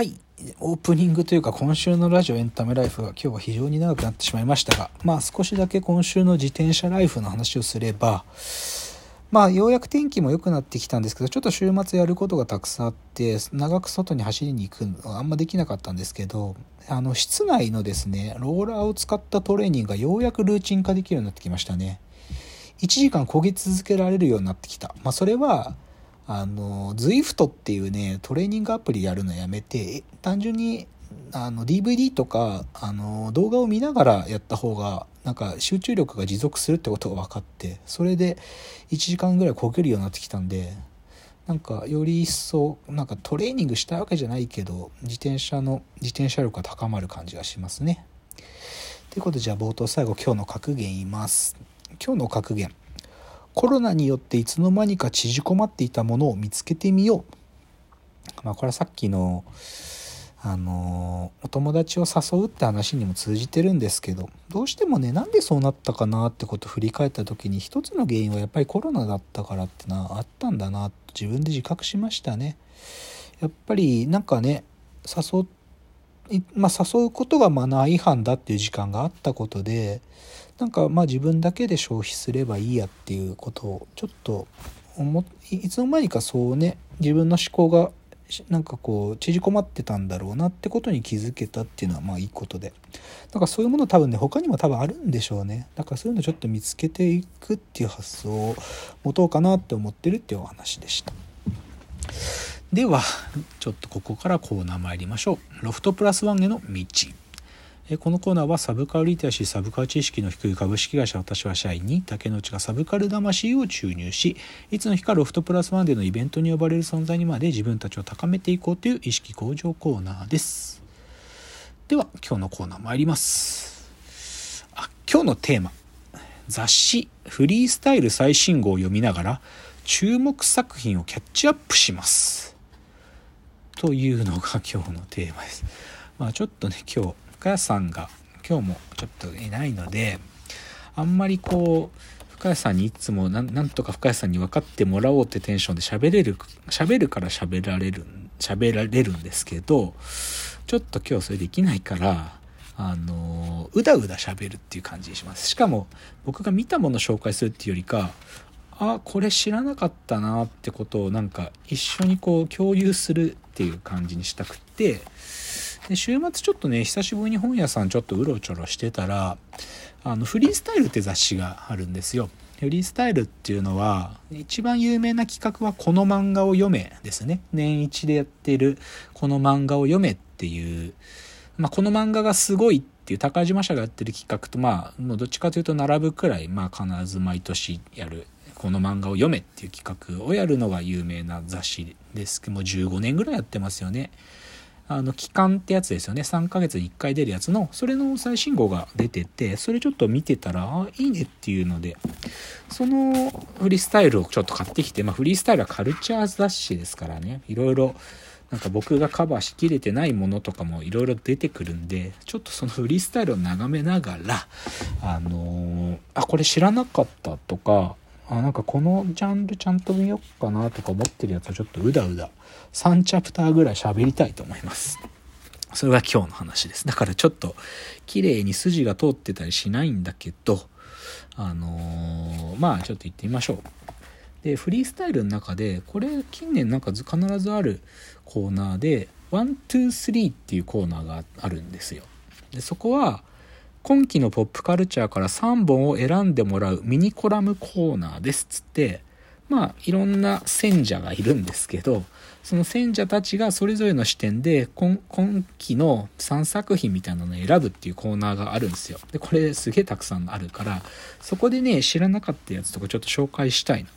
はい。オープニングというか今週のラジオエンタメライフが今日は非常に長くなってしまいましたが、まあ少しだけ今週の自転車ライフの話をすれば、まあようやく天気も良くなってきたんですけど、ちょっと週末やることがたくさんあって、長く外に走りに行くのはあんまできなかったんですけど、あの室内のですね、ローラーを使ったトレーニングがようやくルーチン化できるようになってきましたね。1時間漕ぎ続けられるようになってきた。まあそれは、あの ZWIFT っていうねトレーニングアプリやるのやめて単純にあの DVD とかあの動画を見ながらやった方がなんか集中力が持続するってことが分かってそれで1時間ぐらいこげるようになってきたんでなんかより一層なんかトレーニングしたいわけじゃないけど自転車の自転車力が高まる感じがしますね。ということでじゃあ冒頭最後今日の格言言います。今日の格言コロナによっていつの間にか縮こまっていたものを見つけてみよう。まあ、これはさっきの、あのお友達を誘うって話にも通じてるんですけどどうしてもねなんでそうなったかなってことを振り返った時に一つの原因はやっぱりコロナだったからってのはあったんだなと自分で自覚しましたね。やっぱりなんかね誘まあ、誘うことがマナー違反だっていう時間があったことでなんかまあ自分だけで消費すればいいやっていうことをちょっと思いつの間にかそうね自分の思考がなんかこう縮こまってたんだろうなってことに気づけたっていうのはまあいいことで。だからそういうもの多分ね他にも多分あるんでしょうね。だからそういうのちょっと見つけていくっていう発想を持とうかなって思ってるっていうお話でした。ではちょっとここからコーナー参りましょう。ロフトプラスワンへの道。このコーナーはサブカルリテラシーサブカル知識の低い株式会社私は社員に竹之内がサブカル魂を注入しいつの日かロフトプラスワンでのイベントに呼ばれる存在にまで自分たちを高めていこうという意識向上コーナーです。では今日のコーナー参ります。あ今日のテーマ。雑誌フリースタイル最新号を読みながら注目作品をキャッチアップします。というのが今日のテーマです。まあちょっとね今日深谷さんが今日もちょっといないのであんまりこう深谷さんにいつもなんとか深谷さんに分かってもらおうってテンションで喋れる喋るから喋られる喋られるんですけどちょっと今日それできないからあのうだうだ喋るっていう感じにします。しかも僕が見たもの紹介するっていうよりかあこれ知らなかったなってことをなんか一緒にこう共有するっていう感じにしたくってで週末ちょっとね久しぶりに本屋さんちょっとうろちょろしてたらあのフリースタイルって雑誌があるんですよ。フリースタイルっていうのは一番有名な企画はこの漫画を読めですね。年一でやってるこの漫画を読めっていう、まあ、この漫画がすごいっていう高島社がやってる企画とまあもうどっちかというと並ぶくらいまあ必ず毎年やるこの漫画を読めっていう企画をやるのが有名な雑誌ですけども15年ぐらいやってますよね。あの、期間ってやつですよね。3ヶ月に1回出るやつの、それの最新号が出てて、それちょっと見てたら、あ、いいねっていうので、そのフリースタイルをちょっと買ってきて、まあフリースタイルはカルチャー雑誌ですからね、いろいろ、なんか僕がカバーしきれてないものとかもいろいろ出てくるんで、ちょっとその フリースタイルを眺めながら、あのー、あ、これ知らなかったとか、あなんかこのジャンルちゃんと見よっかなとか思ってるやつはちょっとうだうだ3チャプターぐらい喋りたいと思います。それが今日の話です。だからちょっと綺麗に筋が通ってたりしないんだけど、あのー、まあちょっと行ってみましょう。で、フリースタイルの中で、これ近年なんか必ずあるコーナーで、123っていうコーナーがあるんですよ。で、そこは、今期のポップカルチャーから3本を選んでもらうミニコラムコーナーですっつってまあいろんな選者がいるんですけどその選者たちがそれぞれの視点で今期の3作品みたいなのを選ぶっていうコーナーがあるんですよ。でこれすげえたくさんあるからそこでね知らなかったやつとかちょっと紹介したいな。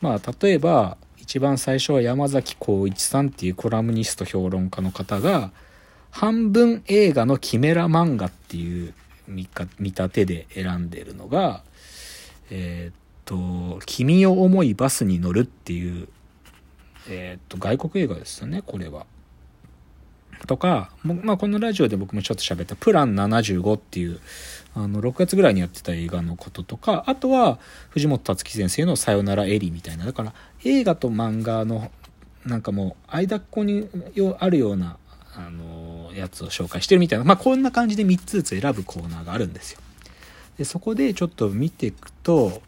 まあ例えば一番最初は山崎浩一さんっていうコラムニスト評論家の方が半分映画のキメラ漫画っていう見立てで選んでるのが、えー、っと、君を思いバスに乗るっていう、えー、っと、外国映画ですよね、これは。とか、まあ、このラジオで僕もちょっと喋ったプラン75っていう、あの、6月ぐらいにやってた映画のこととか、あとは藤本達樹先生のさよならエリーみたいな。だから、映画と漫画のなんかもう間っこにあるような、あの、やつを紹介してるみたいな、まあ、こんな感じで3つずつ選ぶコーナーがあるんですよ。でそこでちょっと見ていくと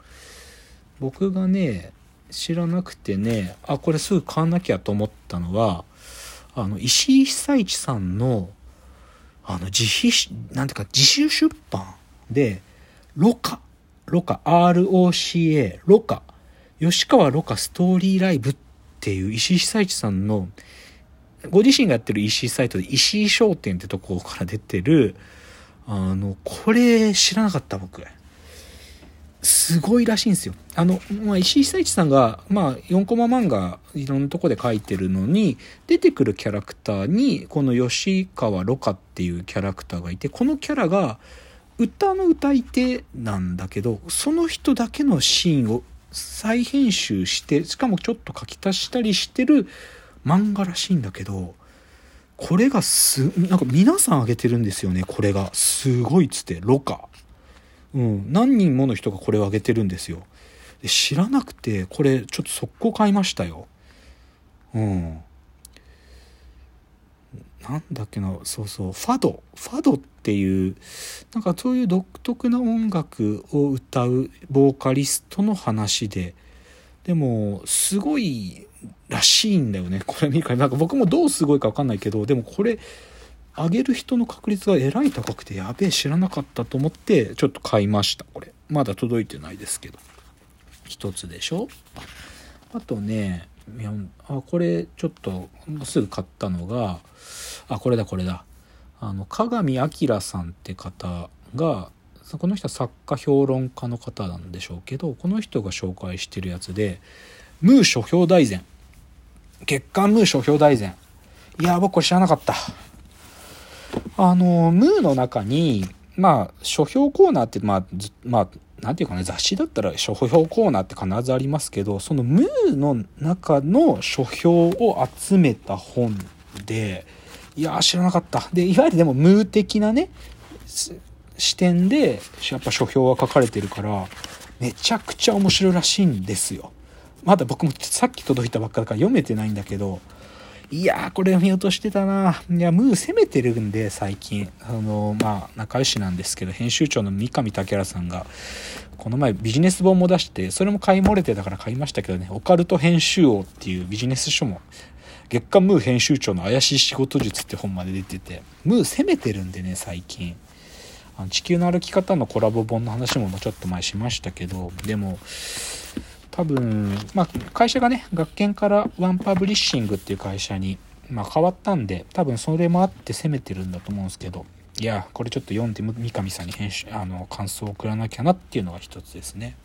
僕がね知らなくてねあこれすぐ買わなきゃと思ったのはあの石井久一さんのあの自費なんていうか自主出版でロカロカ ROCA ロカ吉川ロカストーリーライブっていう石井久一さんのご自身がやってる EC サイトで石井商店ってとこから出てるあのこれ知らなかった僕すごいらしいんですよ。あの、まあ、石井久一さんが、まあ、4コマ漫画、いろんなとこで書いてるのに、出てくるキャラクターに、この吉川ロカっていうキャラクターがいて、このキャラが、歌の歌い手なんだけど、その人だけのシーンを再編集して、しかもちょっと書き足したりしてる漫画らしいんだけど、これがす、なんか皆さんあげてるんですよね、これが。すごいっつって、ロカ。うん、何人もの人がこれをあげてるんですよ。で知らなくて、これちょっと速攻買いましたよ。うん。なんだっけな、そうそう、ファド。ファドっていう、なんかそういう独特な音楽を歌うボーカリストの話で、でも、すごいらしいんだよね。これ見るから、なんか僕もどうすごいかわかんないけど、でもこれ、あげる人の確率がえらい高くて、やべえ、知らなかったと思って、ちょっと買いました、これ。まだ届いてないですけど。一つでしょ？あとね、あ、これ、ちょっと、すぐ買ったのが、あ、これだ、これだ。あの、鏡明さんって方が、この人は作家評論家の方なんでしょうけど、この人が紹介してるやつで、ムー書評大全。月刊ムー書評大全。いや、僕これ知らなかった。あの、ムーの中に、まあ、書評コーナーって、まあ、まあ、なんていうかね、雑誌だったら書評コーナーって必ずありますけど、そのムーの中の書評を集めた本で、いや知らなかった。で、いわゆるでもムー的なね、視点で、やっぱ書評が書かれてるから、めちゃくちゃ面白いらしいんですよ。まだ僕もさっき届いたばっかだから読めてないんだけど、いやー、これ見落としてたな。いや、ムー攻めてるんで、最近。あの、まあ、仲良しなんですけど、編集長の三上武良さんが、この前ビジネス本も出して、それも買い漏れてたから買いましたけどね、オカルト編集王っていうビジネス書も、月刊ムー編集長の怪しい仕事術って本まで出てて、ムー攻めてるんでね、最近。あの地球の歩き方のコラボ本の話もちょっと前しましたけど、でも、多分、まあ、会社がね、学研からワンパブリッシングっていう会社に、まあ、変わったんで、多分それもあって攻めてるんだと思うんですけど、いや、これちょっと読んで三上さんに編集、あの、感想を送らなきゃなっていうのが一つですね。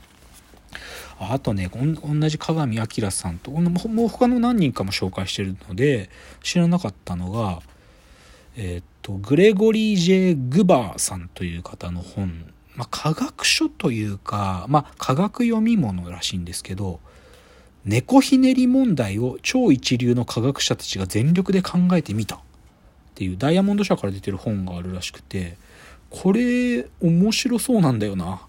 あとね、同じ鏡明さんと、もう他の何人かも紹介してるので、知らなかったのが、えー、っと、グレゴリー・ジェ・グバーさんという方の本まあ、科学書というか、まあ、科学読み物らしいんですけど、猫ひねり問題を超一流の科学者たちが全力で考えてみたっていうダイヤモンド社から出てる本があるらしくて、これ面白そうなんだよな。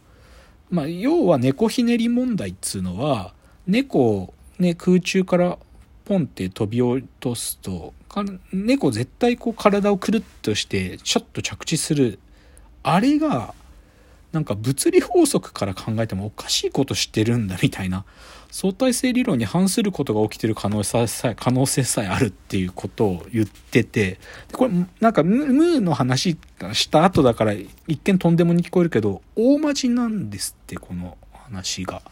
まあ、要は猫ひねり問題っつうのは、猫をね、空中からポンって飛び落とすと、猫絶対こう体をくるっとしてちょっと着地する。あれがなんか物理法則から考えてもおかしいことしてるんだみたいな相対性理論に反することが起きてる可能性さえ可能性さえあるっていうことを言っててこれなんかムーの話した後だから一見とんでもに聞こえるけど大まじなんですってこの話が。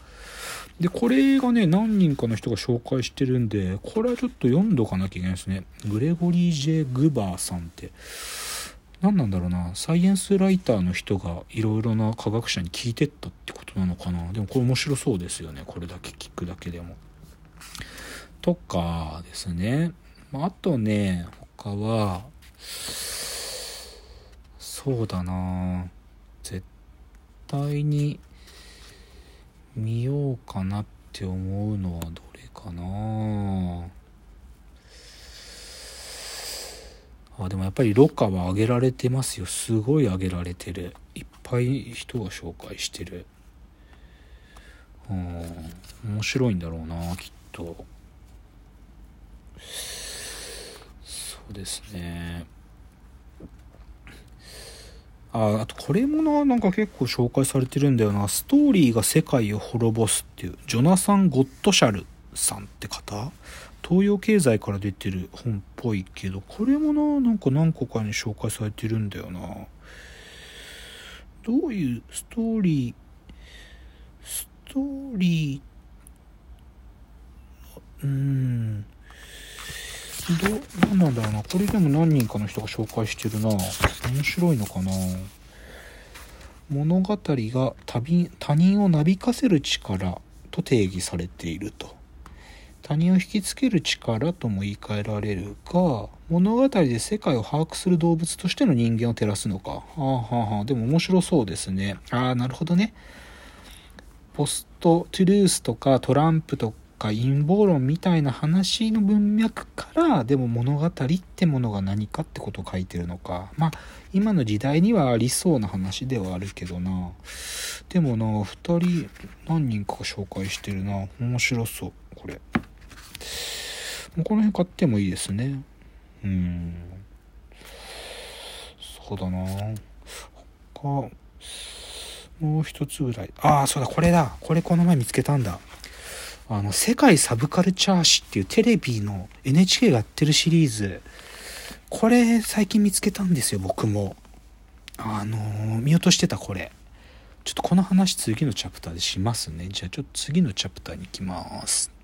で、これがね、何人かの人が紹介してるんで、これはちょっと読んどかなきゃいけないですね。グレゴリー・ジェ・グバーさんって。何なんだろうな。サイエンスライターの人がいろいろな科学者に聞いてったってことなのかな。でもこれ面白そうですよね。これだけ聞くだけでも。とかですね。あとね他はそうだな。絶対に見ようかなって思うのはどれかな。あでもやっぱりロカは上げられてますよ。すごい上げられてる。いっぱい人が紹介してる。うん。面白いんだろうなきっと。そうですね。ああとこれもななんか結構紹介されてるんだよな。ストーリーが世界を滅ぼすっていう。ジョナサン・ゴッドシャルさんって方東洋経済から出てる本っぽいけどこれもななんか何個かに紹介されてるんだよな。どういうストーリーストーリーうーん。どうなんだろうな。これでも何人かの人が紹介してるな。面白いのかな。物語が他人をなびかせる力と定義されていると。他人を引きつける力とも言い換えられるが物語で世界を把握する動物としての人間を照らすのか。はあはあはあ。でも面白そうですね。ああなるほどね。ポストトゥルースとかトランプとか陰謀論みたいな話の文脈からでも物語ってものが何かってことを書いてるのか。まあ今の時代にはありそうな話ではあるけどな。でもな2人何人か紹介してるな。面白そうこれ。もうこの辺買ってもいいですね。うん。そうだな。他もう一つぐらい。ああそうだこれだ。これこの前見つけたんだ。あの、世界サブカルチャー誌っていうテレビの NHK がやってるシリーズ、これ最近見つけたんですよ、僕も。あのー、見落としてたこれ。ちょっとこの話次のチャプターでしますね。じゃあちょっと次のチャプターに行きます。